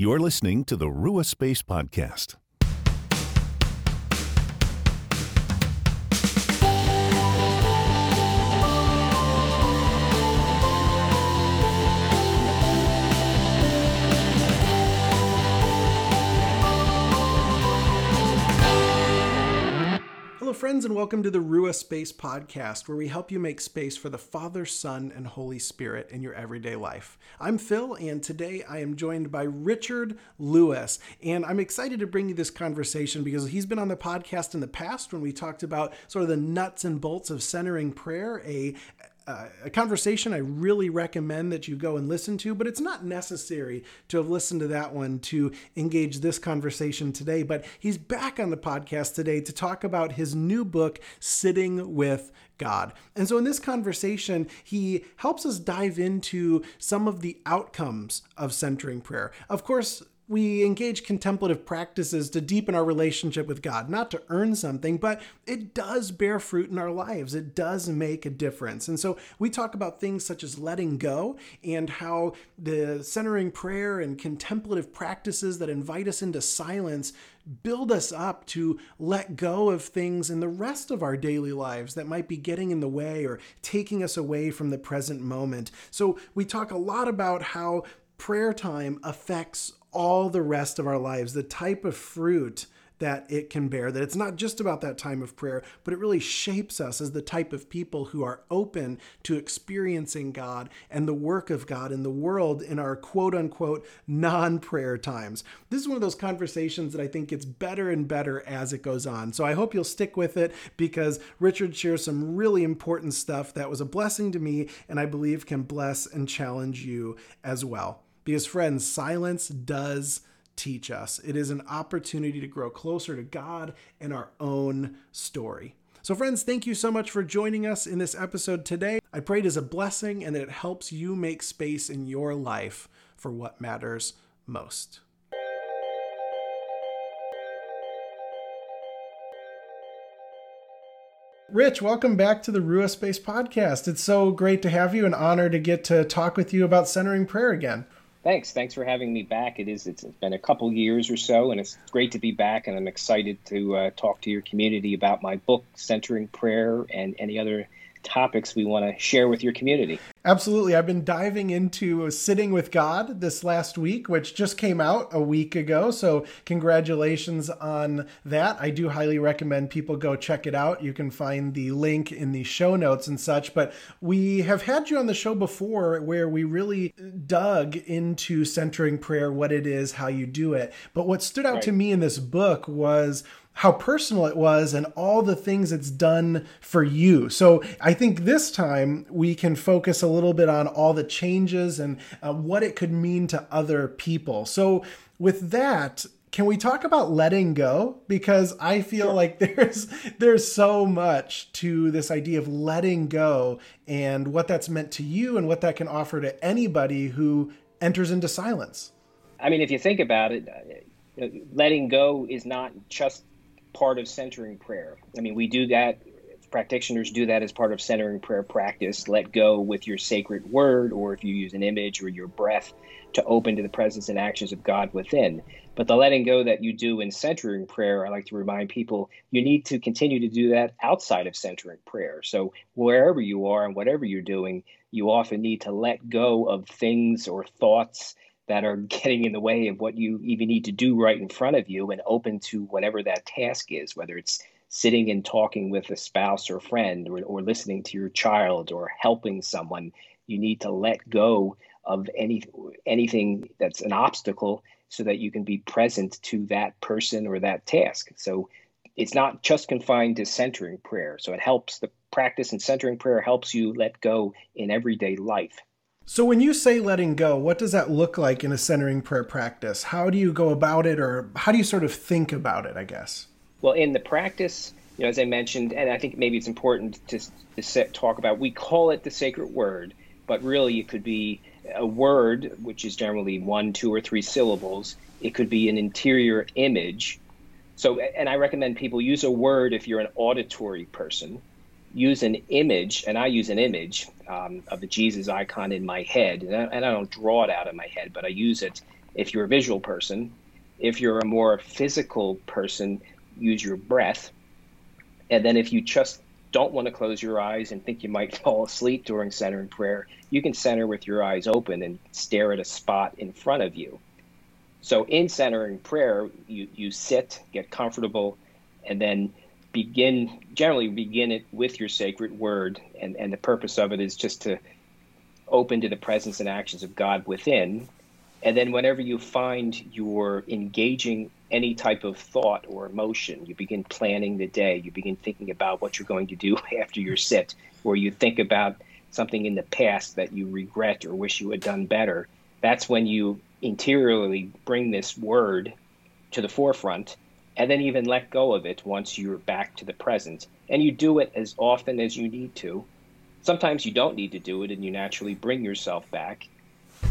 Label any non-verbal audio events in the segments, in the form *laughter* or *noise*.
You're listening to the Rua Space Podcast. Friends, and welcome to the Rua Space Podcast, where we help you make space for the Father, Son, and Holy Spirit in your everyday life. I'm Phil, and today I am joined by Richard Lewis. And I'm excited to bring you this conversation because he's been on the podcast in the past when we talked about sort of the nuts and bolts of centering prayer, a uh, a conversation I really recommend that you go and listen to, but it's not necessary to have listened to that one to engage this conversation today. But he's back on the podcast today to talk about his new book, Sitting with God. And so in this conversation, he helps us dive into some of the outcomes of centering prayer. Of course, we engage contemplative practices to deepen our relationship with God, not to earn something, but it does bear fruit in our lives. It does make a difference. And so we talk about things such as letting go and how the centering prayer and contemplative practices that invite us into silence build us up to let go of things in the rest of our daily lives that might be getting in the way or taking us away from the present moment. So we talk a lot about how prayer time affects all the rest of our lives, the type of fruit that it can bear, that it's not just about that time of prayer, but it really shapes us as the type of people who are open to experiencing God and the work of God in the world in our quote unquote non prayer times. This is one of those conversations that I think gets better and better as it goes on. So I hope you'll stick with it because Richard shares some really important stuff that was a blessing to me and I believe can bless and challenge you as well. Because, friends, silence does teach us. It is an opportunity to grow closer to God and our own story. So, friends, thank you so much for joining us in this episode today. I pray it is a blessing and that it helps you make space in your life for what matters most. Rich, welcome back to the Rua Space podcast. It's so great to have you, an honor to get to talk with you about centering prayer again. Thanks. Thanks for having me back. It is. It's been a couple years or so, and it's great to be back. And I'm excited to uh, talk to your community about my book, Centering Prayer, and any other topics we want to share with your community. Absolutely. I've been diving into Sitting with God this last week, which just came out a week ago. So, congratulations on that. I do highly recommend people go check it out. You can find the link in the show notes and such. But we have had you on the show before where we really dug into centering prayer, what it is, how you do it. But what stood out right. to me in this book was how personal it was and all the things it's done for you. So I think this time we can focus a little bit on all the changes and uh, what it could mean to other people. So with that, can we talk about letting go because i feel sure. like *laughs* there's there's so much to this idea of letting go and what that's meant to you and what that can offer to anybody who enters into silence i mean if you think about it uh, letting go is not just part of centering prayer. I mean, we do that, practitioners do that as part of centering prayer practice. Let go with your sacred word, or if you use an image or your breath to open to the presence and actions of God within. But the letting go that you do in centering prayer, I like to remind people you need to continue to do that outside of centering prayer. So wherever you are and whatever you're doing, you often need to let go of things or thoughts that are *laughs* getting in the way of what you even need to do right in front of you and open to whatever that task is, whether it's sitting and talking with a spouse or friend or, or listening to your child or helping someone. You need to let go of any anything that's an obstacle so that you can be present to that person or that task. So it's not just confined to centering prayer. So it helps the practice and centering prayer helps you let go in everyday life. So, when you say letting go, what does that look like in a centering prayer practice? How do you go about it, or how do you sort of think about it, I guess? Well, in the practice, you know, as I mentioned, and I think maybe it's important to, to set, talk about, we call it the sacred word, but really it could be a word, which is generally one, two, or three syllables. It could be an interior image. So, and I recommend people use a word if you're an auditory person use an image, and I use an image um, of the Jesus icon in my head, and I, and I, don't draw it out of my head, but I use it if you're a visual person. If you're a more physical person, use your breath. And then if you just don't want to close your eyes and think you might *laughs* fall asleep during centering prayer, you can center with your eyes open and stare at a spot in front of you. So in centering prayer, you, you sit, get comfortable, and then begin generally begin it with your sacred word and, and the purpose of it is just to open to the presence and actions of God within. And then whenever you find you're engaging any type of thought or emotion, you begin planning the day, you begin thinking about what you're going to do *laughs* after your sit, or you think about something in the past that you regret or wish you had done better. That's when you interiorly bring this word to the forefront and then even let go of it once you're back to the present. And you do it as often as you need to. Sometimes you don't need to do it and you naturally bring yourself back.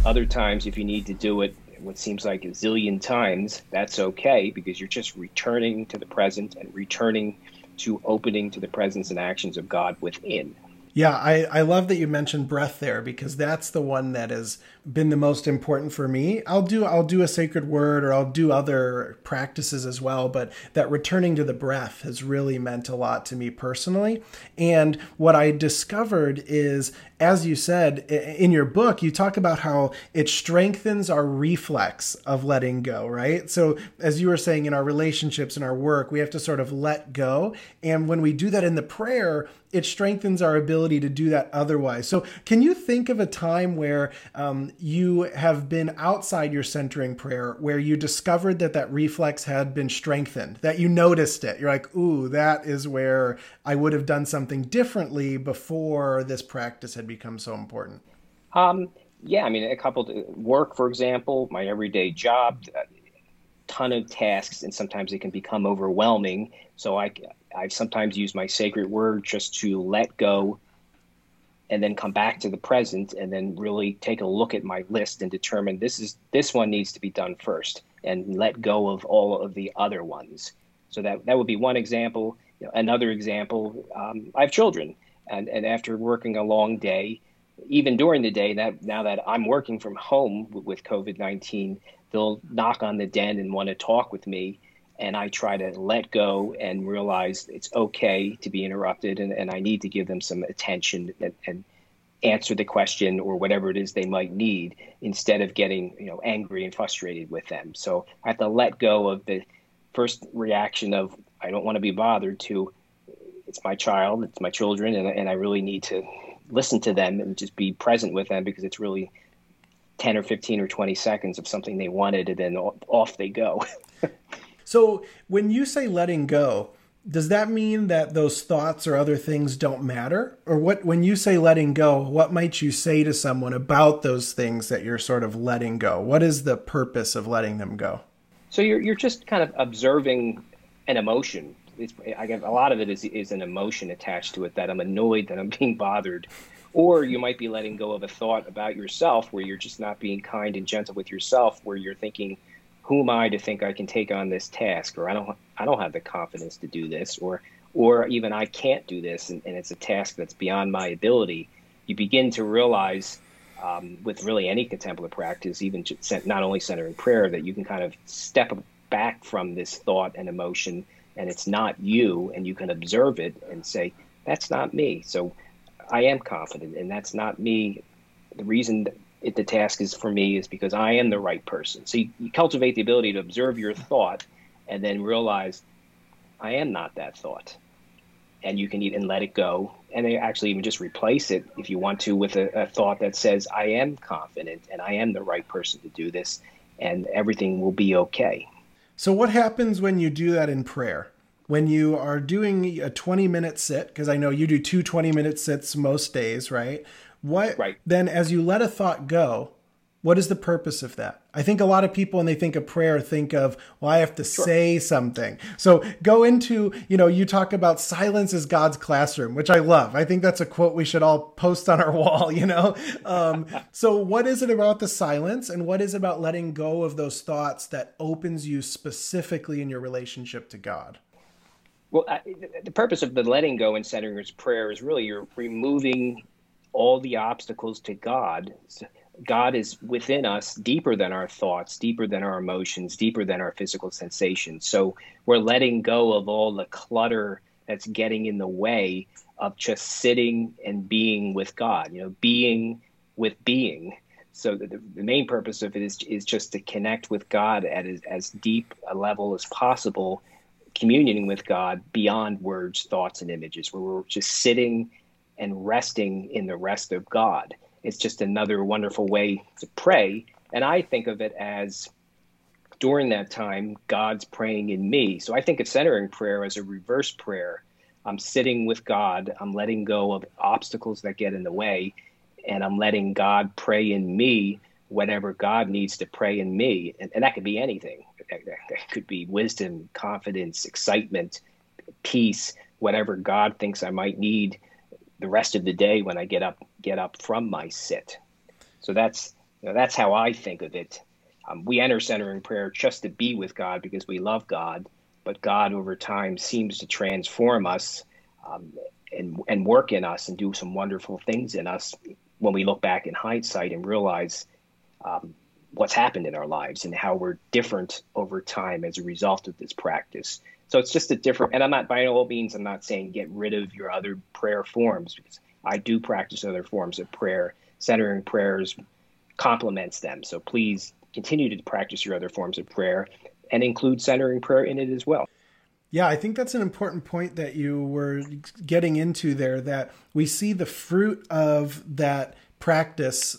Other times, if you need to do it what seems like a zillion times, that's okay because you're just returning to the present and returning to opening to the presence and actions of God within. Yeah, I, I love that you mentioned breath there because that's the one that has been the most important for me. I'll do I'll do a sacred word or I'll do other practices as well, but that returning to the breath has really meant a lot to me personally. And what I discovered is as you said in your book, you talk about how it strengthens our reflex of letting go, right? So, as you were saying, in our relationships, in our work, we have to sort of let go. And when we do that in the prayer, it strengthens our ability to do that otherwise. So, can you think of a time where um, you have been outside your centering prayer, where you discovered that that reflex had been strengthened, that you noticed it? You're like, ooh, that is where I would have done something differently before this practice had become so important? Um, yeah, I mean, a couple work, for example, my everyday job, a ton of tasks, and sometimes it can become overwhelming. So I, I sometimes use my sacred word just to let go and then come back to the present and then really take a look at my list and determine this is this one needs to be done first and let go of all of the other ones so that that would be one example you know, another example um, i have children and, and after working a long day, even during the day, that now that I'm working from home with COVID 19, they'll knock on the den and want to talk with me. And I try to let go and realize it's okay to be interrupted and, and I need to give them some attention and, and answer the question or whatever it is they might need instead of getting you know angry and frustrated with them. So I have to let go of the first reaction of I don't want to be bothered to it's my child, it's my children, and, and I really need to listen to them and just be present with them because it's really 10 or 15 or 20 seconds of something they wanted and then off they go. *laughs* so when you say letting go, does that mean that those thoughts or other things don't matter? Or what when you say letting go what might you say to someone about those things that you're sort of letting go? What is the purpose of letting them go? So you're you're just kind of observing an emotion it's I get a lot of it is is an emotion attached to it that I'm annoyed that I'm *laughs* being bothered, or you might be letting go of a thought about yourself where you're just not being kind and gentle with yourself, where you're thinking, "Who am I to think I can take on this task?" or "I don't I don't have the confidence to do this," or or even "I can't do this," and, and it's a task that's beyond my ability. You begin to realize. Um, with really any contemplative practice, even not only centering prayer, that you can kind of step back from this thought and emotion and it's not you and you can observe it and say that's not me. So i am confident and that's not me. The reason it, the task is for me is because i am the right person. So you, you cultivate the ability to observe your thought and then realize i am not that thought. And you can even let it go and actually even just replace it if you want to with a, a, thought that says i am confident and i am the right person to do this and everything will be okay so, what happens when you do that in prayer? When you are doing a 20 minute sit, because I know you do two 20 minute sits most days, right? What right. then, as you let a thought go, what is the purpose of that? I think a lot of people, when they think of prayer, think of, well, I have to sure. say something. So go into, you know, you talk about silence is God's classroom, which I love. I think that's a quote we should all post on our *laughs* wall, you know? Um, so, what is it about the silence and what is it about letting go of those thoughts that opens you specifically in your relationship to God? Well, I, the purpose of the letting go and centering your prayer is really you're removing all the obstacles to God God is within us, deeper than our thoughts, deeper than our emotions, deeper than our physical sensations. So we're letting go of all the clutter that's getting in the way of just sitting and being with God, you know, being with being. So the, the main purpose of it is, is just to connect with God at as, as deep a level as possible, communing with God beyond words, thoughts, and images, where we're just sitting and resting in the rest of God. It's just another wonderful way to pray. And I think of it as during that time, God's praying in me. So I think of centering prayer as a reverse prayer. I'm sitting with God, I'm letting go of obstacles that get in the way, and I'm letting God pray in me whatever God needs to pray in me. And, and that could be anything. That, could be wisdom, confidence, excitement, peace, whatever God thinks I might need the rest of the day when I get up get up from my sit. So that's you know, that's how I think of it. Um, we enter centering prayer just to be with God because we love God, but God over time seems to transform us um, and and work in us and do some wonderful things in us when we look back in hindsight and realize um, what's happened in our lives and how we're different over time as a result of this practice. So it's just a different, and I'm not by all means, I'm not saying get rid of your other prayer forms because I do practice other forms of prayer. Centering prayers complements them. So please continue to practice your other forms of prayer and include centering prayer in it as well. Yeah, I think that's an important point that you were getting into there that we see the fruit of that practice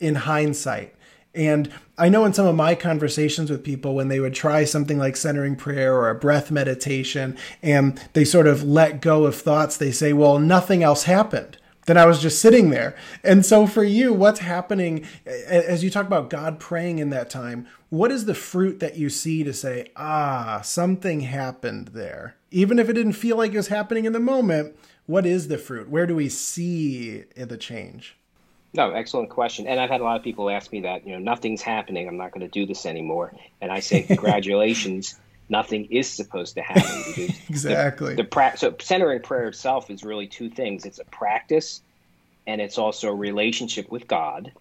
in hindsight. And I know in some of my conversations with people, when they would try something like centering prayer or a breath meditation, and they sort of let go of thoughts, they say, well, nothing else happened. Then I was just sitting there. And so for you, what's happening as you talk about God praying in that time? What is the fruit that you see to say, ah, something happened there? Even if it didn't feel like it was happening in the moment, what is the fruit? Where do we see the change? No, excellent question. And I've had a lot of people ask me that, you know, nothing's happening. I'm not going to do this anymore. And I say, congratulations. *laughs* nothing is supposed to happen exactly the, the pra- so centering prayer itself is really two things. It's a practice, and it's also a relationship with God,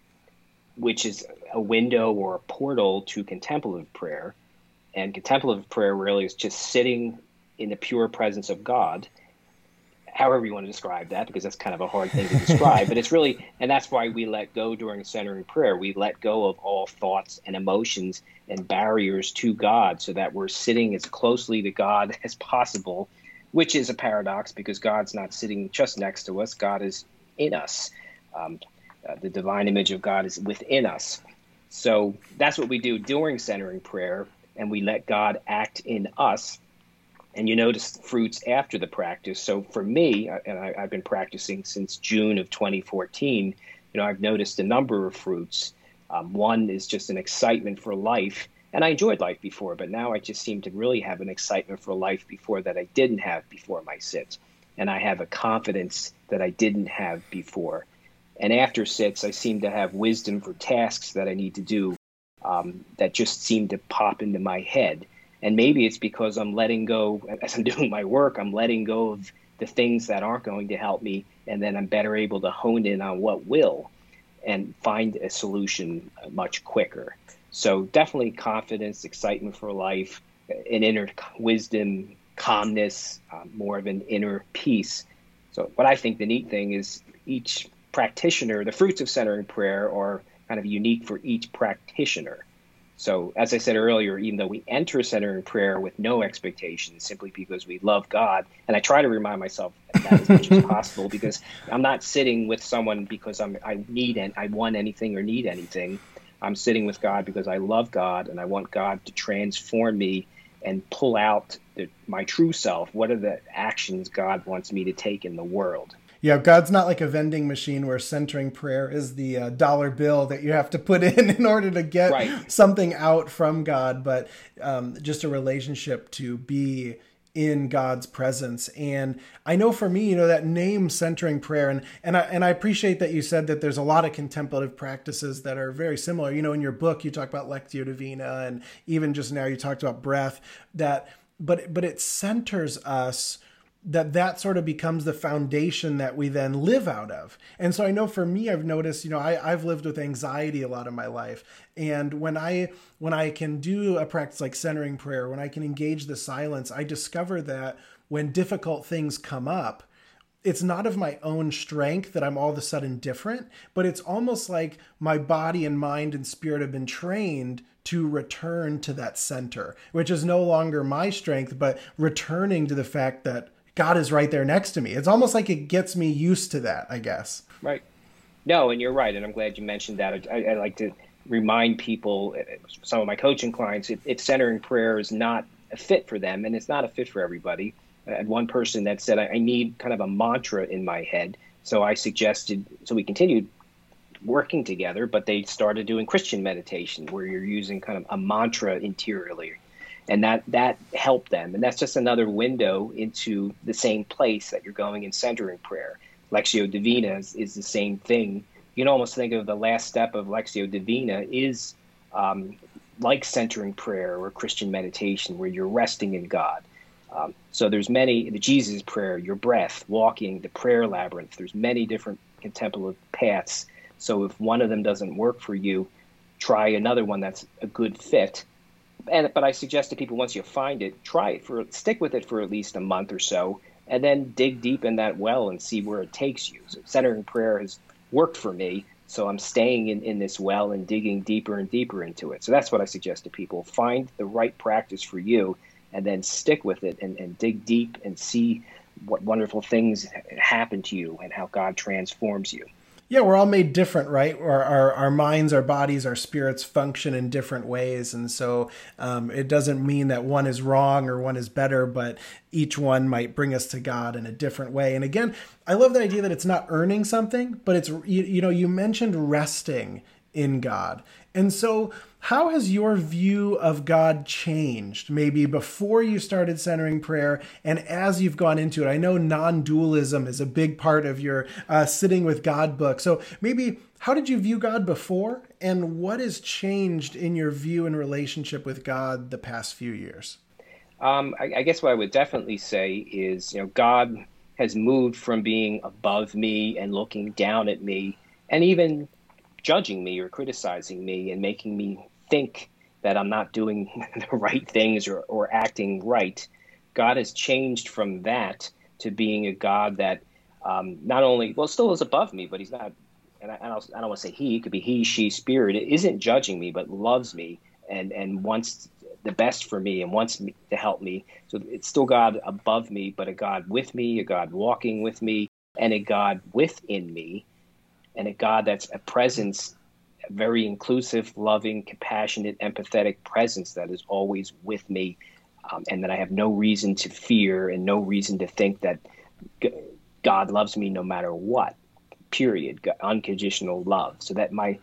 which is a window or a portal to contemplative prayer. And contemplative prayer really is just sitting in the pure presence of God however you want to describe that, because that's kind of a hard thing to describe. but it's really, and that's why we let go during centering prayer. We let go of all thoughts and emotions and barriers to God so that we're sitting as closely to God *laughs* as possible, which is a paradox because God's not sitting just next to us, God is in us. Um, uh, the divine image of God is within us. So that's what we do during centering prayer, and we let God act in us and you notice fruits after the practice. So for me, and I, have been practicing since June of 2014, you know, I've noticed a number of fruits. Um, one is just an excitement for life, and I enjoyed life before, but now I just seem to really have an excitement for life before that I didn't have before my sits, and I have a confidence that I didn't have before. And after sits, I seem to have wisdom for tasks that I need to do um, that just seem to pop into my head and maybe it's because I'm letting go as I'm *laughs* doing my work, I'm letting go of the things that aren't going to help me. And then I'm better able to hone in on what will and find a solution much quicker. So definitely confidence, excitement for life, an inner wisdom, calmness, uh, more of an inner peace. So what I think the neat thing is each practitioner, the fruits of centering prayer are kind of unique for each practitioner. So, as I said earlier, even though we enter center in prayer with no expectations, simply because we love God, and I try to remind myself that as much as *laughs* possible, because I'm not sitting with someone because I'm I need and I want anything or need anything. I'm sitting with God because I love God and I want God to transform me and pull out the, my true self. What are the actions God wants me to take in the world? Yeah, God's not like a vending machine where centering prayer is the uh, dollar bill that you have to put *laughs* in in order to get right. something out from God, but um, just a relationship to be in God's presence. And I know for me, you know, that name centering prayer and and I and I appreciate that you said that there's a lot of contemplative practices that are very similar. You know, in your book you talk about Lectio Divina and even just now you talked about breath that but but it centers us that that sort of becomes the foundation that we then live out of. And so i know for me i've noticed you know I, i've lived with anxiety a lot of my life. And when i when i can do a practice like centering prayer when i can engage the silence i discover that when difficult things come up it's not of my own strength that I'm all of a sudden different, but it's almost like my body and mind and spirit have been trained to return to that center, which is no longer my strength, but returning to the fact that God is right there next to me. It's almost like it gets me used to that, I guess. Right. No, and you're right. And I'm glad you mentioned that. I, I like to remind people, some of my coaching clients, if, if centering prayer is not a fit for them, and it's not a fit for everybody. I had one person that said, I need kind of a mantra in my head. So I suggested, so we continued working together, but they started doing Christian meditation where you're using kind of a mantra interiorly and that that helped them. And that's just another window into the same place that you're going in centering prayer. Lectio divina is, is the same thing. You can almost think of the last step of lectio divina is um, like centering prayer or christian meditation where you're resting in god. Um, so there's many the jesus prayer your breath walking the prayer labyrinth there's many different contemplative paths. So if one of them doesn't work for you try another one that's a good fit and but I suggest to people once you find it, try it for stick with it for at least a month or so, and then dig deep in that well and see where it takes you. So centering prayer has worked for me, so I'm staying in, in this well and digging deeper and deeper into it. So that's what I suggest to people. Find the right practice for you and then stick with it and, and dig deep and see what wonderful things happen to you and how God transforms you yeah, we're all made different, right? Our, our, our minds, our bodies, our spirits function in different ways. And so um, it doesn't mean that one is wrong or one is better, but each one might bring us to God in a different way. And again, I love the idea that it's not earning something, but it's, you, you know, you mentioned resting in God. And so how has your view of God changed maybe before you started centering prayer and as you've gone into it? I know non dualism is a big part of your uh, sitting with God book. So maybe how did you view God before and what has changed in your view and relationship with God the past few years? Um, I, I guess what I would definitely say is, you know, God has moved from being above me and looking down at me and even judging me or criticizing me and making me think that I'm not doing *laughs* the right things or, or acting right. God has changed from that to being a God that um, not only, well, still is above me, but he's not, and I, don't, I don't want to say he, it could be he, she, spirit, it isn't judging me, but loves me and, and wants the best for me and wants me to help me. So it's still God above me, but a God with me, a God walking with me, and a God within me, and a God that's a presence a very inclusive, loving, compassionate, empathetic presence that is always with me, um, and that I have no reason to fear and no reason to think that God loves me no matter what. Period. Unconditional love. So that my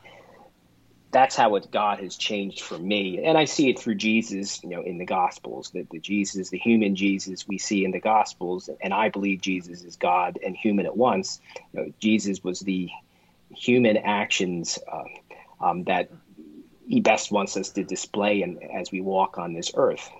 that's how it God has changed for me, and I see it through Jesus. You know, in the Gospels, that the Jesus, the human Jesus we see in the Gospels, and I believe Jesus is God and human at once. You know, Jesus was the human actions. Uh, um, that he best wants us to display and as we walk on this earth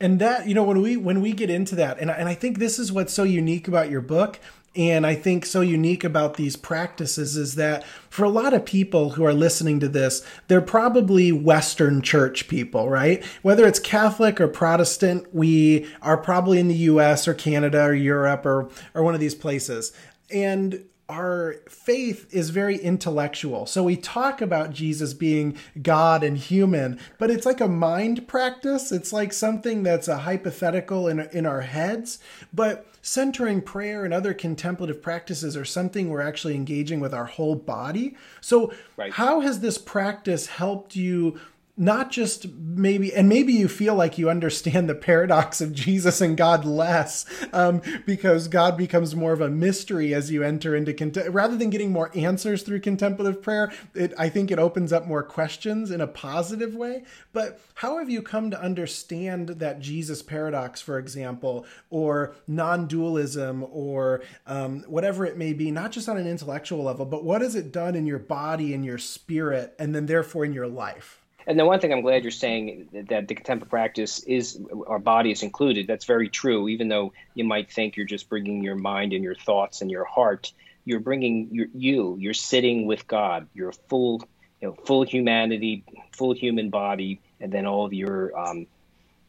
and that you know when we when we get into that and, and i think this is what's so unique about your book and i think so unique about these practices is that for a lot of people who are listening to this they're probably western church people right whether it's catholic or protestant we are probably in the us or canada or europe or or one of these places and our faith is very intellectual. So we talk about Jesus being God and human, but it's like a mind practice. It's like something that's a hypothetical in, in our heads. But centering prayer and other contemplative practices are something we're actually engaging with our whole body. So, right. how has this practice helped you not just maybe and maybe you feel like you understand the paradox of jesus and god less um, because god becomes more of a mystery as you enter into cont- rather than getting more answers through contemplative prayer it, i think it opens up more questions in a positive way. But how have you come to understand that jesus paradox for example or non-dualism or um, whatever it may be not just on an intellectual level but what has it done in your body and your spirit and then therefore in your life And the one thing I'm glad you're saying that the contemplative practice is our body is included. That's very true. Even though you might think you're just bringing your mind and your thoughts and your heart, you're bringing your, you. You're sitting with God. You're full, you know, full humanity, full human body, and then all of your um,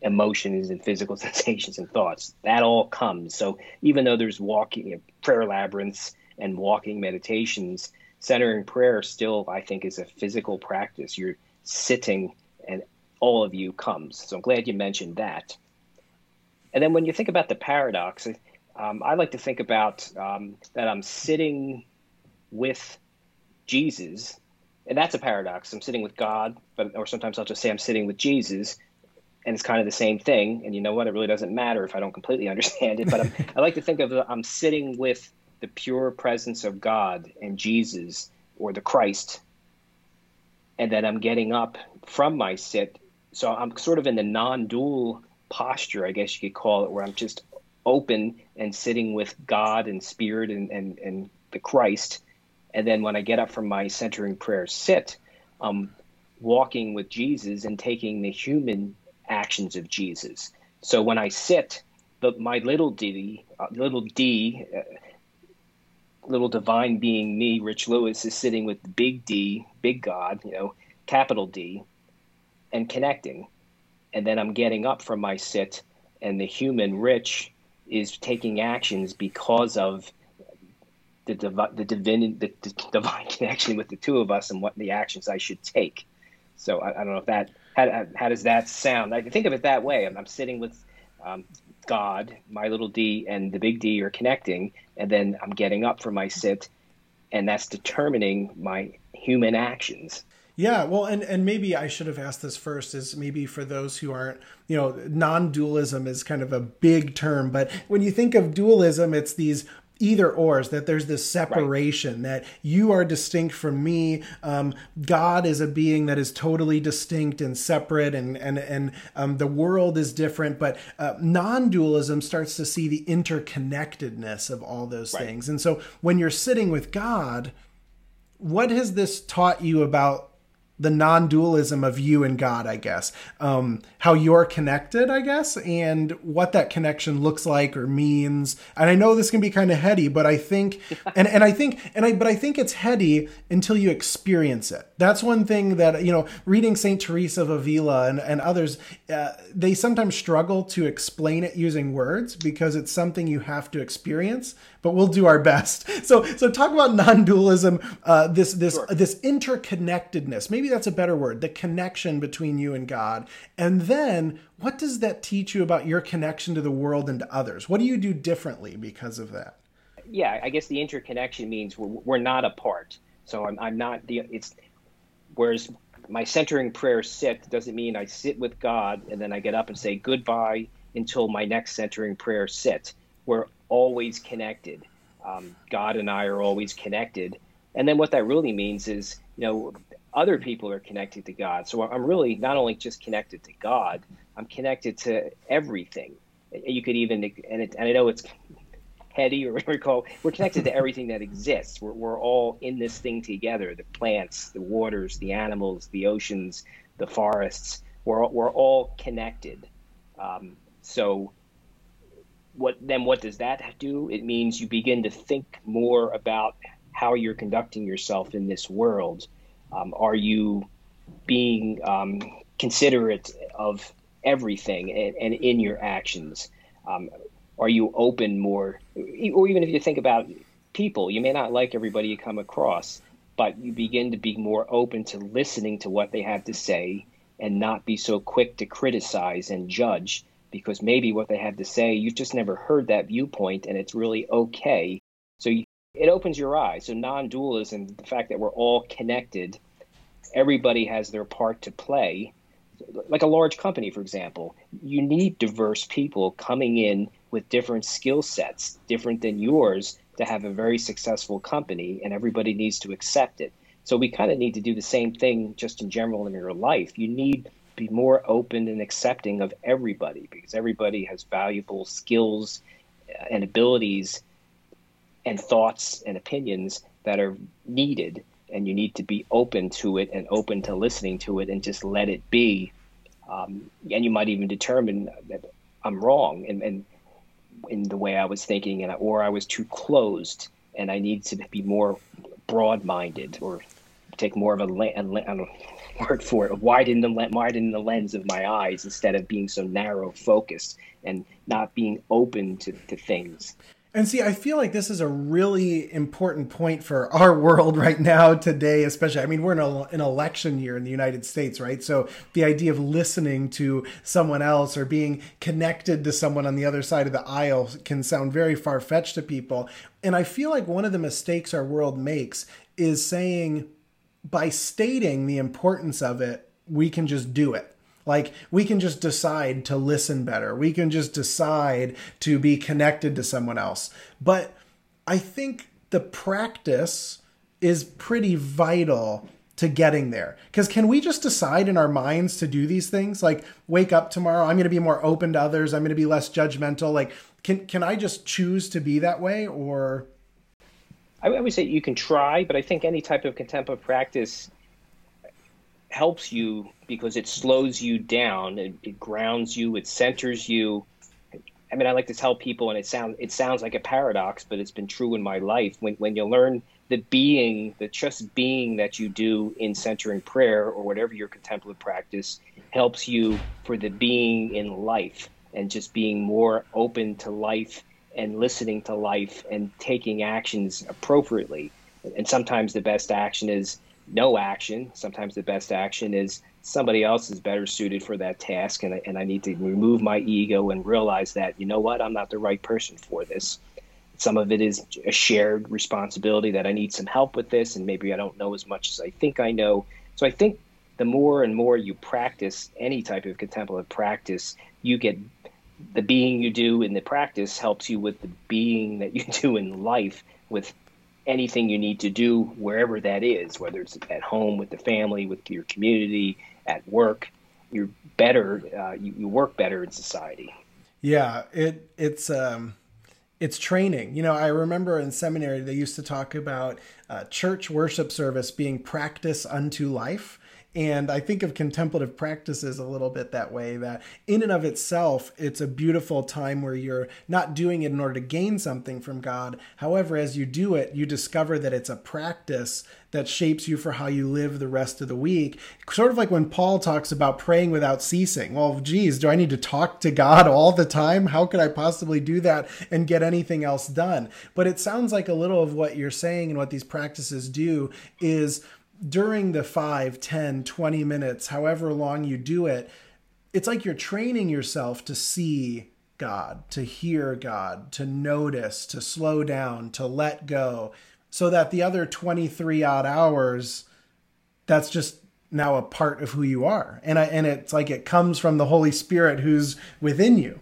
emotions and physical *laughs* sensations and thoughts. That all comes. So even though there's walking you know, prayer labyrinths and walking meditations, centering prayer still, I think, is a physical practice. You're sitting and all of you comes. So I'm glad you mentioned that. And then when you think about the paradox, um, I like to think about um, that I'm sitting with Jesus, and that's a paradox. I'm sitting with God, but or sometimes I'll just say I'm sitting with Jesus, and it's kind of the same thing. And you know what? It really doesn't matter if I don't completely *laughs* understand it. But i like to think of I'm sitting with the pure presence of God and Jesus or the Christ, and then I'm getting up from my sit. So I'm sort of in the non-dual posture, I guess you could call it, where I'm just open and sitting with God and Spirit and, and, and the Christ. And then when I get up from my centering prayer sit, I'm walking with Jesus and taking the human actions of Jesus. So when I sit, the, my little d, uh, little d, uh, little divine being me, Rich Lewis, is sitting with big D, big God, you know, capital D, and connecting. And then I'm getting up from my sit, and the human Rich is taking actions because of the, divi- the, divine, the, the divine *laughs* connection with the two of us and what the actions I should take. So I, I don't know if that how, how does that sound? I think of it that way. I'm, I'm sitting with um, God, my little d, and the big D are connecting, and then I'm getting up from my sit, and that's determining my human actions. Yeah, well, and and maybe I should have asked this first. Is maybe for those who aren't, you know, non-dualism is kind of a big term, but when you think of dualism, it's these either ors that there's this separation right. that you are distinct from me um, god is a being that is totally distinct and separate and and and um, the world is different but uh, non-dualism starts to see the interconnectedness of all those right. things and so when you're sitting with god what has this taught you about the non-dualism of you and God, I guess. Um, how you're connected, I guess, and what that connection looks like or means. And I know this can be kind of heady, but I think, *laughs* and and I think, and I, but I think it's heady until you experience it. That's one thing that you know, reading Saint Teresa of Avila and and others, uh, they sometimes struggle to explain it using words because it's something you have to experience but we'll do our best. *laughs* So, so talk about non-dualism, uh, this this sure. this interconnectedness. Maybe that's a better word. The connection between you and God, and then what does that teach you about your connection to the world and to others? What do you do differently because of that? Yeah, I guess the interconnection means we're, we're not apart. So I'm, I'm not the it's whereas my centering prayer sit doesn't mean I sit with God and then I get up and say goodbye until my next centering prayer sit. We're always connected. Um, God and I are always connected. And then what that really means is, you know, other people are connected to God. So I'm really not only just connected to God, I'm connected to everything. You could even, and, it, and I know it's *laughs* heady or whatever you call we're connected to everything that exists. We're, we're all in this thing together the plants, the waters, the animals, the oceans, the forests. We're, we're all connected. Um, so what then what does that do? It means you begin to think more about how you're conducting yourself in this world. Um, are you being um, considerate of everything and, and in your actions? Um, are you open more? Or even if you think about people, you may not like everybody you come across, but you begin to be more open to listening to what they have to say and not be so quick to criticize and judge because maybe what they have to say, you've just never heard that viewpoint and it's really okay. It opens your eyes. So non dualism, the fact that we're all connected, everybody has their part to play. Like a large company, for example, you need diverse people coming in with different skill sets, different than yours, to have a very successful company, and everybody needs to accept it. So we kind of need to do the same thing just in general in your life. You need be more open and accepting of everybody because everybody has valuable skills and abilities and thoughts and opinions that are needed and you need to be open to it and open to listening to it and just let it be. Um, and you might even determine that I'm wrong and, and in the way I was thinking, and or I was too closed, and I need to be more broad-minded or take more of a, a, a *laughs* word for it, widen the widen the lens of my eyes instead of being so narrow focused and not being open to, to things. And see, I feel like this is a really important point for our world right now, today, especially. I mean, we're in a, an election year in the United States, right? So the idea of listening to someone else or being connected to someone on the other side of the aisle can sound very far fetched to people. And I feel like one of the mistakes our world makes is saying, by stating the importance of it, we can just do it. Like we can just decide to listen better. We can just decide to be connected to someone else. But I think the practice is pretty vital to getting there. Because can we just decide in our minds to do these things? Like wake up tomorrow, I'm going to be more open to others. I'm going to be less judgmental. Like can can I just choose to be that way or I would say you can try, but I think any type of contemplative practice helps you because it slows you down, it, it grounds you, it centers you. I mean, I like to tell people, and it sounds it sounds like a paradox, but it's been true in my life. When when you learn the being, the just being that you do in centering prayer or whatever your contemplative practice helps you for the being in life and just being more open to life and listening to life and taking actions appropriately. And sometimes the best action is no action. Sometimes the best action is somebody else is better suited for that task, and I, and I need to remove my ego and realize that you know what, I'm not the right person for this. Some of it is a shared responsibility that I need some help with this, and maybe I don't know as much as I think I know. So I think the more and more you practice any type of contemplative practice, you get the being you do in the practice helps you with the being that you *laughs* do in life with anything you need to do wherever that is, whether it's at home with the family, with your community, at work. You're better. Uh, you, you work better in society. Yeah, it it's um, it's training. You know, I remember in seminary they used to talk about uh, church worship service being practice unto life. And I think of contemplative practices a little bit that way that in and of itself, it's a beautiful time where you're not doing it in order to gain something from God. However, as you do it, you discover that it's a practice that shapes you for how you live the rest of the week. Sort of like when Paul talks about praying without ceasing. Well, geez, do I need to talk to God *laughs* all the time? How could I possibly do that and get anything else done? But it sounds like a little of what you're saying and what these practices do is during the 5, 10, 20 minutes, however long you do it, it's like you're training yourself to see God, to hear God, to notice, to slow down, to let go, so that the other 23 odd hours, that's just now a part of who you are. And I, and it's like it comes from the Holy Spirit who's within you.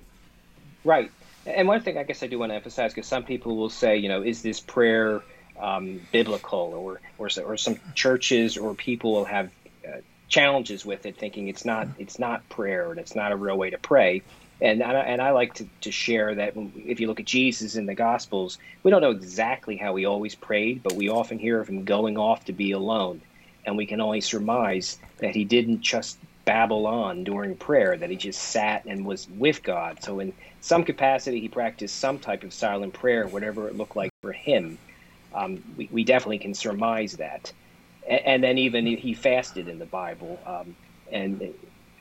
Right. And one thing I guess I do want to emphasize because some people will say, you know, is this prayer um, biblical, or, or or some churches or people will have uh, challenges with it, thinking it's not it's not prayer and it's not a real way to pray. And I, and I like to, to share that if you look at Jesus in the Gospels, we don't know exactly how he always prayed, but we often hear of him going off to be alone, and we can only surmise that he didn't just babble on during prayer, that he just sat and was with God. So in some capacity, he practiced some type of silent prayer, whatever it looked like for him um, we, we definitely can surmise that. And, and, then even he fasted in the Bible. Um, and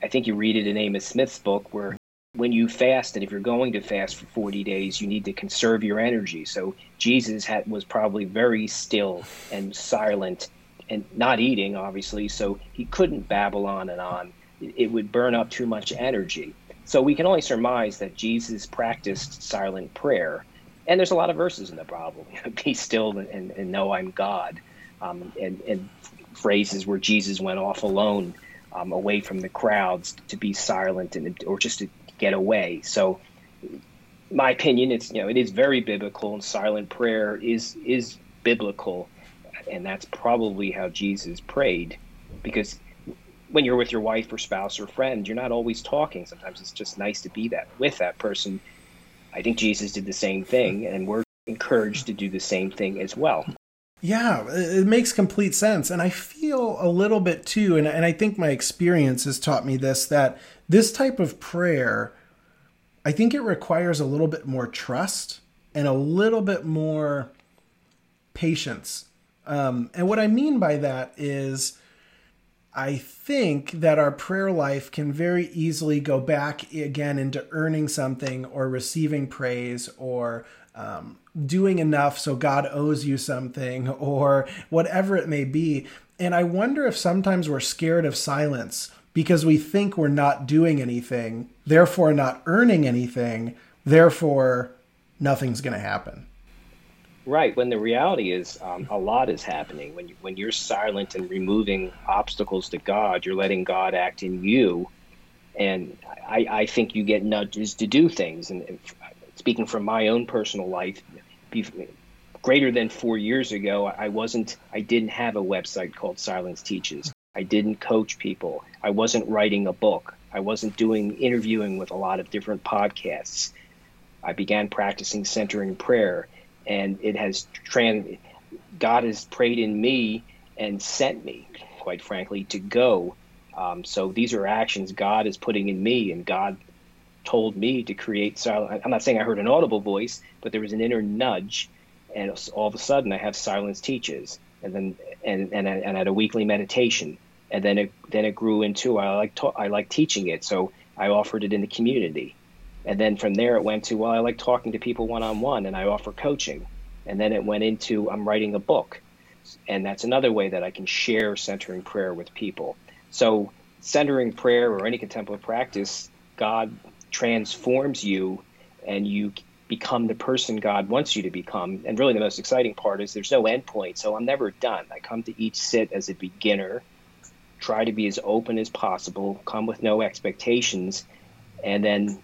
I think you read it in Amos Smith's book where when you fast, and if you're going to fast for 40 days, you need to conserve your energy. So Jesus had, was probably very still and silent and not eating, obviously, so he couldn't babble on and on. It would burn up too much energy. So we can only surmise that Jesus practiced silent prayer and there's a lot of verses in the Bible. *laughs* Be still and, and know I'm God, um, and, and phrases where Jesus went off alone, um, away from the crowds, to be silent and or just to get away. So, my opinion, it's you know it is very biblical, and silent prayer is is biblical, and that's probably how Jesus prayed, because when you're with your wife or spouse or friend, you're not always talking. Sometimes it's just nice to be that with that person I think Jesus did the same thing, and we're encouraged to do the same thing as well. Yeah, it makes complete sense. And I feel a little bit too, and, and I think my experience has taught me this that this type of prayer, I think it requires a little bit more trust and a little bit more patience. Um, and what I mean by that is, I think that our prayer life can very easily go back again into earning something or receiving praise or um, doing enough so God owes you something *laughs* or whatever it may be. And I wonder if sometimes we're scared of silence because we think we're not doing anything, therefore not earning anything, therefore nothing's going to happen. Right. When the reality is, um, a lot is happening. When you, when you're silent and removing obstacles to God, you're letting God act in you, and I, I think you get nudges to do things. And speaking from my own personal life, greater than four years ago, I wasn't. I didn't have a website called Silence Teaches. I didn't coach people. I wasn't writing a book. I wasn't doing interviewing with a lot of different podcasts. I began practicing centering prayer and it has trans. God has prayed in me and sent me, quite frankly, to go. Um, so these are actions God is putting in me, and God told me to create silence. I'm not saying I heard an audible voice, but there was an inner nudge, and all of a sudden I have silence teaches, and then and and and I had a weekly meditation, and then it then it grew into I like ta- I like teaching it, so I offered it in the community, and then from there, it went to, well, I like talking to people one on one and I offer coaching. And then it went into, I'm writing a book. And that's another way that I can share centering prayer with people. So, centering prayer or any contemplative practice, God transforms you and you become the person God wants you to become. And really, the most exciting part is there's no end point. So, I'm never done. I come to each sit as a beginner, try to be as open as possible, come with no expectations, and then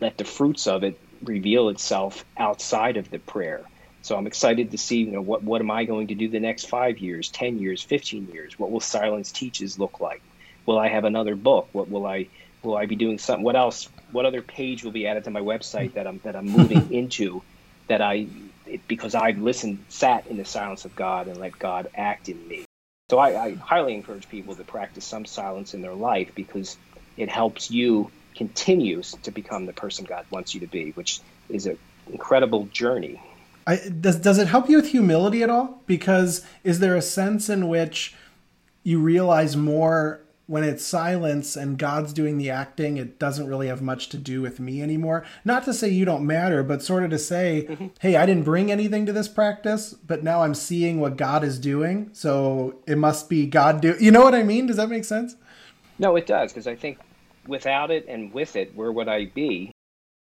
let the fruits of it reveal itself outside of the prayer. So I'm excited to see, you know, what what am I going to do the next five years, ten years, fifteen years? What will Silence Teaches look like? Will I have another book? What will I will I be doing something? What else? What other page will be added to my website that I'm that I'm moving *laughs* into? That I it, because I've listened, sat in the silence of God and let God act in me. So I, I highly encourage people to practice some silence in their life because it helps you continues to become the person God wants you to be, which is an incredible journey. I, does does it help you with humility at all? Because is there a sense in which you realize more when it's silence and God's doing the acting? It doesn't really have much to do with me anymore. Not to say you don't matter, but sort of to say, mm-hmm. "Hey, I didn't bring anything to this practice, but now I'm seeing what God is doing, so it must be God do." You know what I mean? Does that make sense? No, it does because I think without it and with it, where would I be?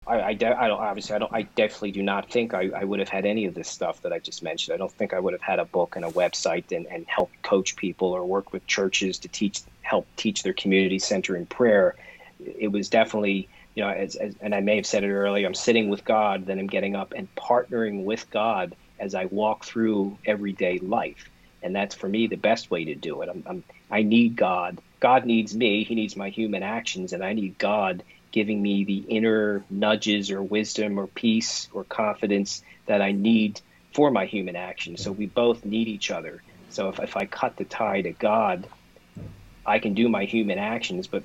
I, I, de- I don't obviously I don't I definitely do not think I, I would have had any of this stuff that I just mentioned. I don't think I would have had a book and a website and, and help coach people or work with churches to teach help teach their community centering prayer. It was definitely you know as, as and I may have said it earlier. I'm sitting with God, then I'm getting up and partnering with God as I walk through everyday life, and that's for me the best way to do it. I'm, I'm I need God God needs me, He needs my human actions, and I need God giving me the inner nudges or wisdom or peace or confidence that I need for my human actions. So we both need each other. So if, if I cut the tie to God, I can do my human actions, but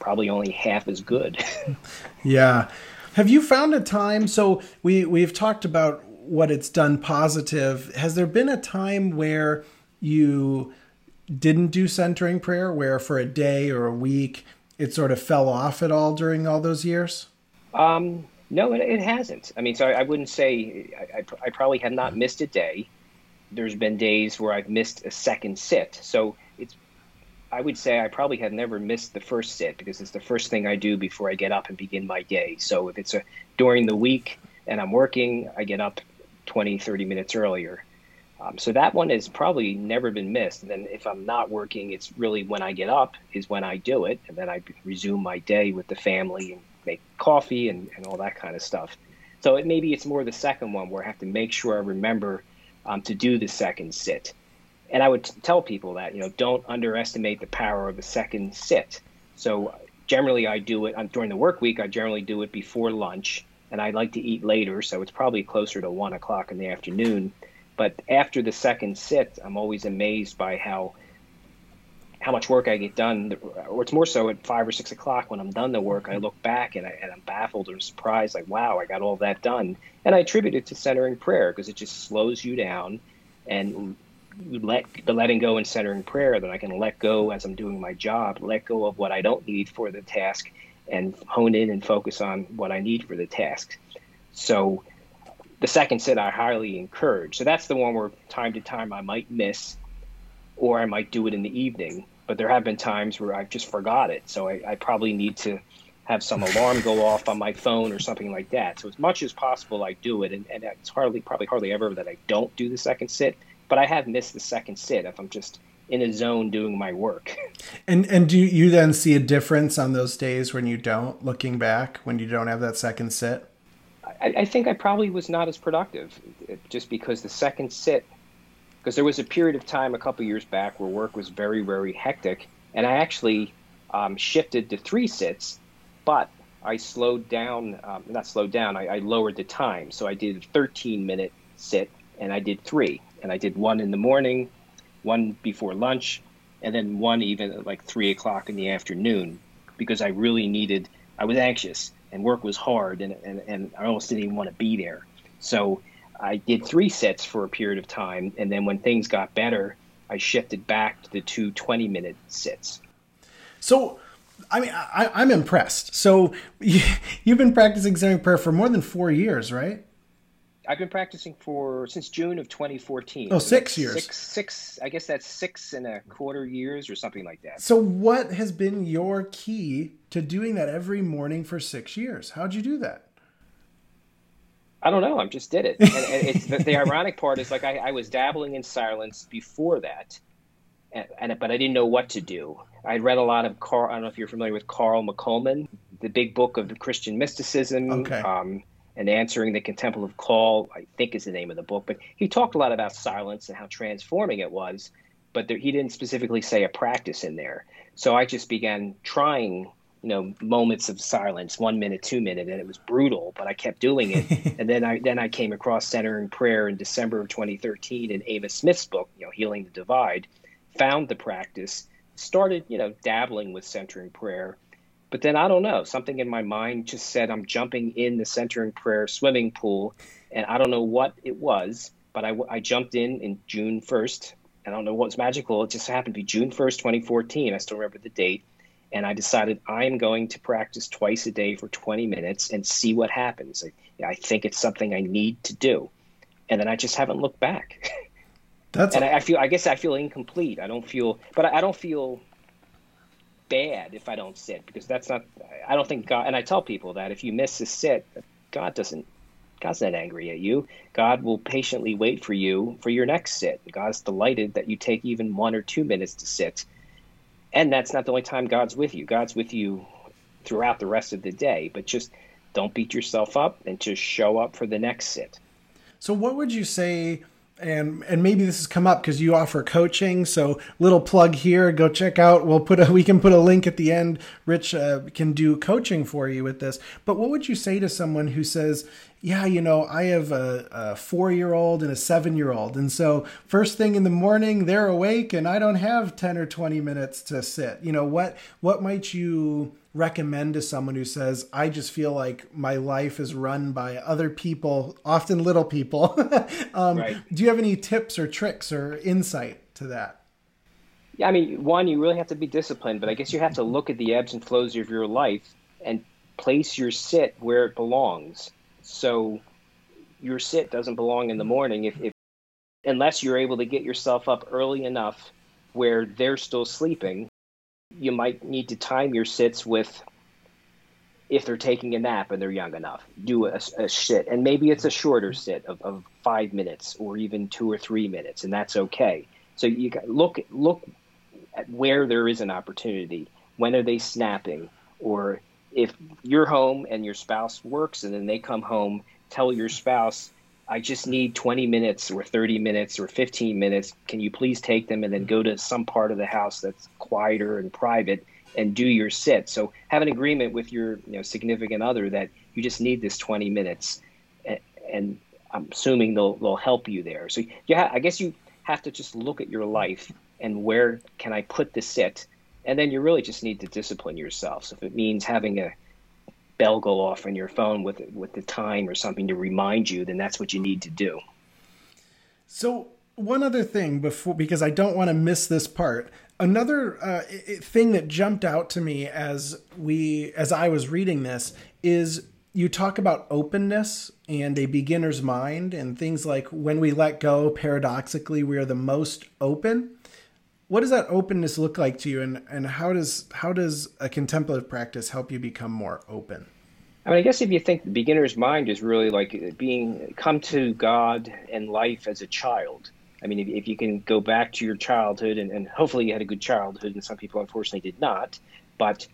probably only half as good. *laughs* yeah. Have you found a time? So we we've talked about what it's done positive. Has there been a time where you didn't do centering prayer, where for a day or a week it sort of fell off at all during all those years? Um, no, it, it, hasn't. I mean, so I, I wouldn't say I, I, I, probably have not missed a day. There's been days where I've missed a second sit. So it's, I would say I probably have never missed the first sit because it's the first thing I do before I get up and begin my day. So if it's a during the week and I'm working, I get up 20, 30 minutes earlier. Um, so that one has probably never been missed. And then if I'm not working, it's really when I get up is when I do it, and then I resume my day with the family and make coffee and, and all that kind of stuff. So it, maybe it's more the second one where I have to make sure I remember um, to do the second sit. And I would tell people that you know don't underestimate the power of the second sit. So generally, I do it um, during the work week. I generally do it before lunch, and I like to eat later, so it's probably closer to one o'clock in the afternoon But after the second sit, I'm always amazed by how how much work I get done, or it's more so at five or six o'clock when I'm done the work. I mm-hmm. look back and, I, and I'm baffled or surprised, like, wow, I got all that done. And I attribute it to centering prayer because it just slows you down and let the letting go and centering prayer that I can let go as I'm doing my job, let go of what I don't need for the task, and hone in and focus on what I need for the task. So the second sit I highly encourage. So that's the one where time to time I might miss or I might do it in the evening. But there have been times where I've just forgot it. So I, I probably need to have some alarm go off on my phone or something like that. So as much as possible, I do it. And, and it's hardly, probably hardly ever that I don't do the second sit. But I have missed the second sit if I'm just in a zone doing my work. *laughs* And and do you then see a difference on those days when you don't, looking back, when you don't have that second sit? I, I think I probably was not as productive, just because the second sit because there was a period of time a couple years back where work was very, very hectic, and I actually um, shifted to three sits, but I slowed down, um, not slowed down, I, I, lowered the time. So I did a 13 minute sit and I did three. And I did one in the morning, one before lunch, and then one even at like three o'clock in the afternoon because I really needed, I was anxious and work was hard and, and, and I almost didn't even want to be there. So I did three sets for a period of time, and then when things got better, I shifted back to the two 20 minute sets. So, I mean, I, am I'm impressed. So, *laughs* you, have been practicing centering prayer for more than four years, right? I've been practicing for since June of 2014. Oh, so six years. Six, six. I guess that's six and a quarter years or something like that. So, what has been your key to doing that every morning for six years? How'd you do that? I don't know. I just did it. And, and it's the, the, ironic part is like I, I, was dabbling in silence before that, and, and, but I didn't know what to do. I read a lot of Carl. I don't know if you're familiar with Carl McColman, the big book of Christian mysticism. Okay. Um, and answering the contemplative call, I think is the name of the book. But he talked a lot about silence and how transforming it was, but there, he didn't specifically say a practice in there. So I just began trying you know moments of silence one minute two minute and it was brutal but i kept doing it *laughs* and then i then i came across centering prayer in december of 2013 in ava smith's book you know healing the divide found the practice started you know dabbling with centering prayer but then i don't know something in my mind just said i'm jumping in the centering prayer swimming pool and i don't know what it was but i, I jumped in in june 1st i don't know what's magical it just happened to be june 1st 2014 i still remember the date and I decided I am going to practice twice a day for 20 minutes and see what happens. I, I think it's something I need to do, and then I just haven't looked back. That's *laughs* and I feel I guess I feel incomplete. I don't feel, but I don't feel bad if I don't sit because that's not. I don't think God. And I tell people that if you miss a sit, God doesn't. God's not angry at you. God will patiently wait for you for your next sit. God's delighted that you take even one or two minutes to sit and that's not the only time God's with you. God's with you throughout the rest of the day, but just don't beat yourself up and just show up for the next sit. So, what would you say? And and maybe this has come up because you offer coaching. So, little plug here. Go check out. We'll put a we can put a link at the end. Rich uh, can do coaching for you with this. But what would you say to someone who says, yeah, you know, I have a, a four year old and a seven year old. And so, first thing in the morning, they're awake and I don't have 10 or 20 minutes to sit. You know, what, what might you recommend to someone who says, I just feel like my life is run by other people, often little people? *laughs* um, right. Do you have any tips or tricks or insight to that? Yeah, I mean, one, you really have to be disciplined, but I guess you have to look at the ebbs and flows of your life and place your sit where it belongs so your sit doesn't belong in the morning if, if unless you're able to get yourself up early enough where they're still sleeping. You might need to time your sits with if they're taking a nap and they're young enough, do a, a sit. And maybe it's a shorter sit of, of five minutes or even two or three minutes, and that's okay. So you look look at where there is an opportunity. When are they snapping? Or if you're home and your spouse works and then they come home, tell your spouse, I just need 20 minutes or 30 minutes or 15 minutes. Can you please take them and then go to some part of the house that's quieter and private and do your sit? So have an agreement with your you know, significant other that you just need this 20 minutes. And I'm assuming they'll they'll help you there. So yeah, I guess you have to just look at your life and where can I put the sit, and then you really just need to discipline yourself. So if it means having a bell go off on your phone with with the time or something to remind you, then that's what you need to do. So one other thing before because I don't want to miss this part. Another uh, thing that jumped out to me as we as I was reading this is you talk about openness and a beginner's mind and things like when we let go paradoxically we are the most open what does that openness look like to you and, and how does how does a contemplative practice help you become more open i mean i guess if you think the beginner's mind is really like being come to god and life as a child i mean if, if you can go back to your childhood and, and hopefully you had a good childhood and some people unfortunately did not but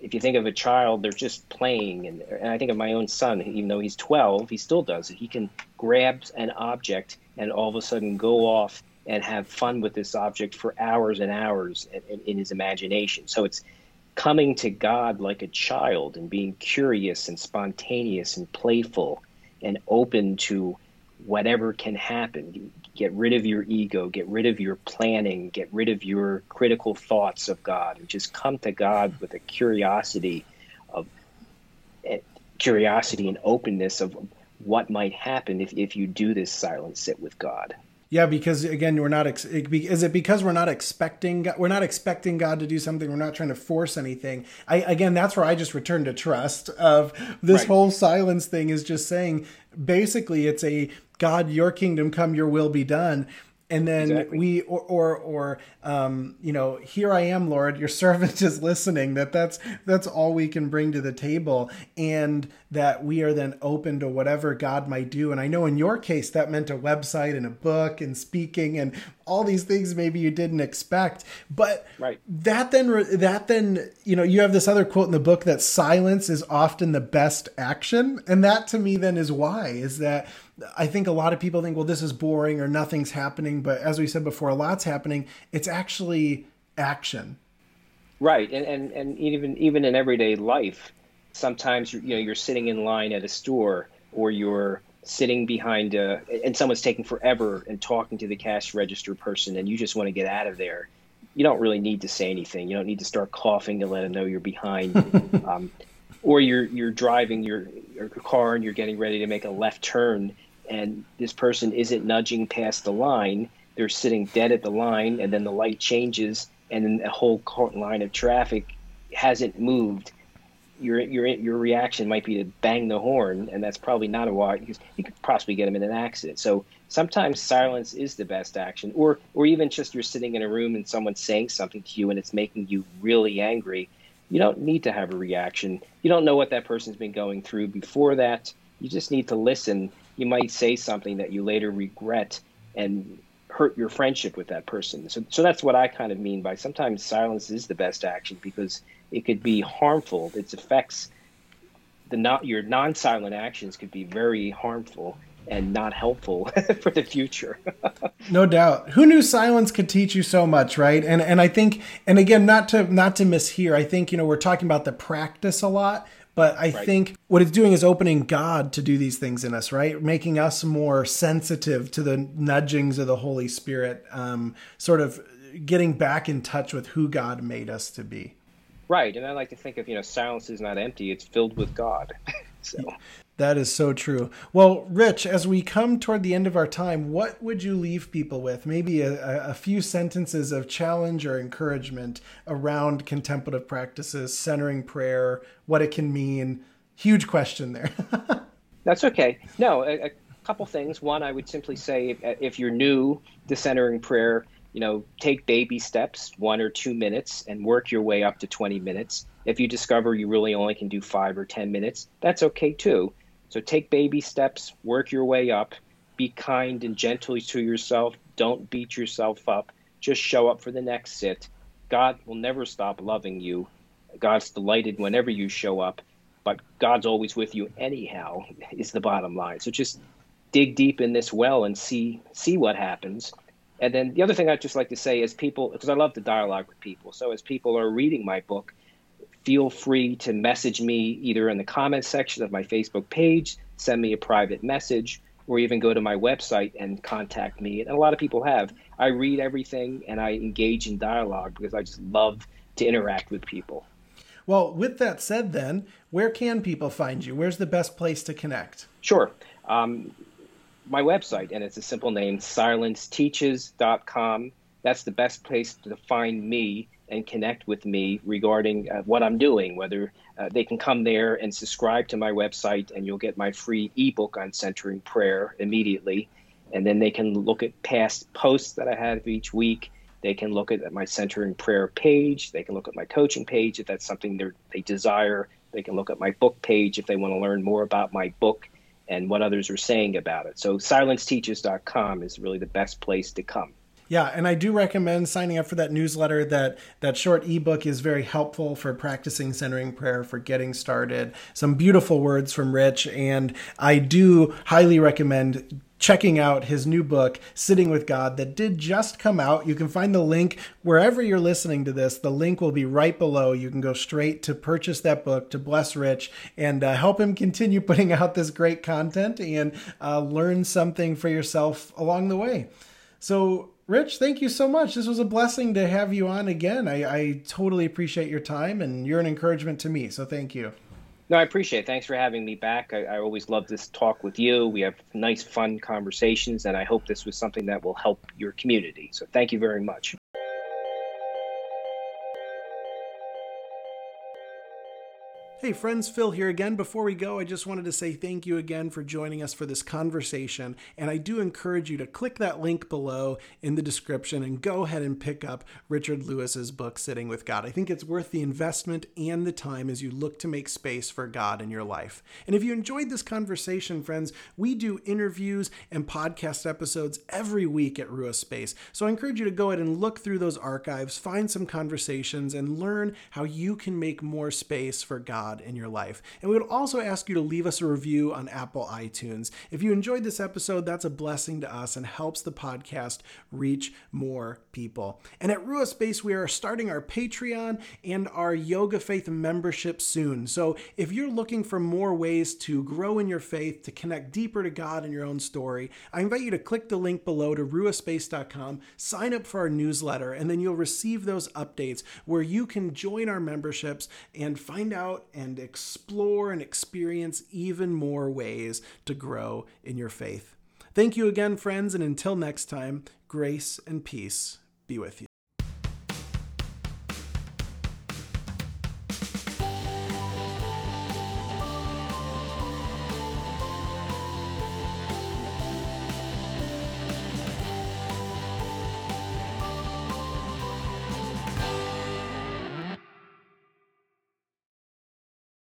if you think of a child, they're just playing. And, and I think of my own son, even though he's 12, he still does it. He can grab an object and all of a sudden go off and have fun with this object for hours and hours in, in his imagination. So it's coming to God like a child and being curious and spontaneous and playful and open to whatever can happen. Get rid of your ego, get rid of your planning, get rid of your critical thoughts of God, and just come to God with a curiosity of eh, curiosity and openness of what might happen if, if you do this silent sit with God. Yeah, because again, we're not. Ex- is it because we're not expecting? God, We're not expecting God to do something. We're not trying to force anything. I again, that's where I just return to trust. Of this right. whole silence thing is just saying, basically, it's a God, your kingdom come, your will be done and then exactly. we or or, or um, you know here i am lord your *laughs* servant is listening that that's that's all we can bring to the table and that we are then open to whatever god might do and i know in your case that meant a website and a book and speaking and all these things maybe you didn't expect but right. that then that then you know you have this other quote in the book that silence is often the best action and that to me then is why is that I think a lot of people think, well, this is boring or nothing's happening. But as we said before, a lot's happening. It's actually action. Right, and and, and even even in everyday life, sometimes you know you're sitting in line at a store or you're sitting behind a, and someone's taking forever and talking to the cash register person, and you just want to get out of there. You don't really need to say anything. You don't need to start coughing to let them know you're behind. *laughs* um, or you're you're driving your your car and you're getting ready to make a left turn and this person isn't nudging past the line. They're sitting dead at the line, and then the light changes, and then the whole line of traffic hasn't moved. Your your your reaction might be to bang the horn, and that's probably not a wise because you could possibly get them in an accident. So sometimes silence is the best action, or or even just you're sitting in a room and someone's saying something to you and it's making you really angry. You don't need to have a reaction. You don't know what that person's been going through before that. You just need to listen you might say something that you later regret and hurt your friendship with that person. So, so that's what I kind of mean by sometimes silence is the best action because it could be harmful. Its effects, the not your non-silent actions could be very harmful and not helpful *laughs* for the future. *laughs* no doubt. Who knew silence could teach you so much, right? And and I think and again not to not to miss here, I think you know we're talking about the practice a lot, but I right. think what it's doing is opening God to do these things in us, right? Making us more sensitive to the nudgings of the Holy Spirit, um, sort of getting back in touch with who God made us to be. Right. And I like to think of, you know, silence is not empty, it's filled with God. *laughs* so. That is so true. Well, Rich, as we come toward the end of our time, what would you leave people with? Maybe a, a, few sentences of challenge or encouragement around contemplative practices, centering prayer, what it can mean. Huge question there. *laughs* That's okay. No, a, a, couple things. One, I would simply say if, if you're new to centering prayer, you know, take baby steps, one or two minutes, and work your way up to 20 minutes. If you discover you really only can do five or 10 minutes, that's okay too. So take baby steps, work your way up, be kind and gentle to yourself. Don't beat yourself up. Just show up for the next sit. God will never stop loving you. God's delighted whenever you show up, but God's always with you anyhow, is the bottom line. So just dig deep in this well and see see what happens. And then the other thing I'd just like to say is people because I love to dialogue with people. So as people are reading my book, feel free to message me either in the comments section of my Facebook page, send me a private message, or even go to my website and contact me. And a lot of people have. I read everything and I engage in dialogue because I just love to interact with people. Well, with that said, then, where can people find you? Where's the best place to connect? Sure. Um, my website, and it's a simple name, silenceteaches.com. That's the best place to find me and connect with me regarding uh, what I'm doing, whether uh, they can come there and subscribe to my website, and you'll get my free ebook on centering prayer immediately. And then they can look at past posts that I have each week. They can look at my centering prayer page. They can look at my coaching page if that's something they desire. They can look at my book page if they want to learn more about my book and what others are saying about it. So silenceteaches.com is really the best place to come. Yeah, and I do recommend signing up for that newsletter. That that short ebook is very helpful for practicing centering prayer, for getting started. Some beautiful words from Rich, and I do highly recommend checking out his new book, Sitting with God, that did just come out. You can find the link wherever you're listening to this. The link will be right below. You can go straight to purchase that book to bless Rich and uh, help him continue *laughs* putting out this great content and uh, learn something for yourself along the way. So, Rich, thank you so much. This was a blessing to have you on again. I, I totally appreciate your time, and you're an encouragement to me. So, thank you. No, I appreciate it. Thanks for having me back. I, I, always love this talk with you. We have nice, fun conversations, and I hope this was something that will help your community. So, thank you very much. Hey friends, Phil here again. Before we go, I just wanted to say thank you again for joining us for this conversation. And I do encourage you to click that link below in the description and go ahead and pick up Richard Lewis's book, Sitting with God. I think it's worth the investment and the time as you look to make space for God in your life. And if you enjoyed this conversation, friends, we do interviews and podcast episodes every week at Rua Space. So I encourage you to go ahead and look through those archives, find some conversations, and learn how you can make more space for God God in your life. And we would also ask you to leave us a review on Apple iTunes. If you enjoyed this episode, that's a blessing to us and helps the podcast reach more people. And at Rua Space, we are starting our Patreon and our Yoga Faith membership soon. So if you're looking for more ways to grow in your faith, to connect deeper to God in your own story, I invite you to click the link below to ruaspace.com, sign up for our newsletter, and then you'll receive those updates where you can join our memberships and find out and explore and experience even more ways to grow in your faith. Thank you again, friends, and until next time, grace and peace be with you.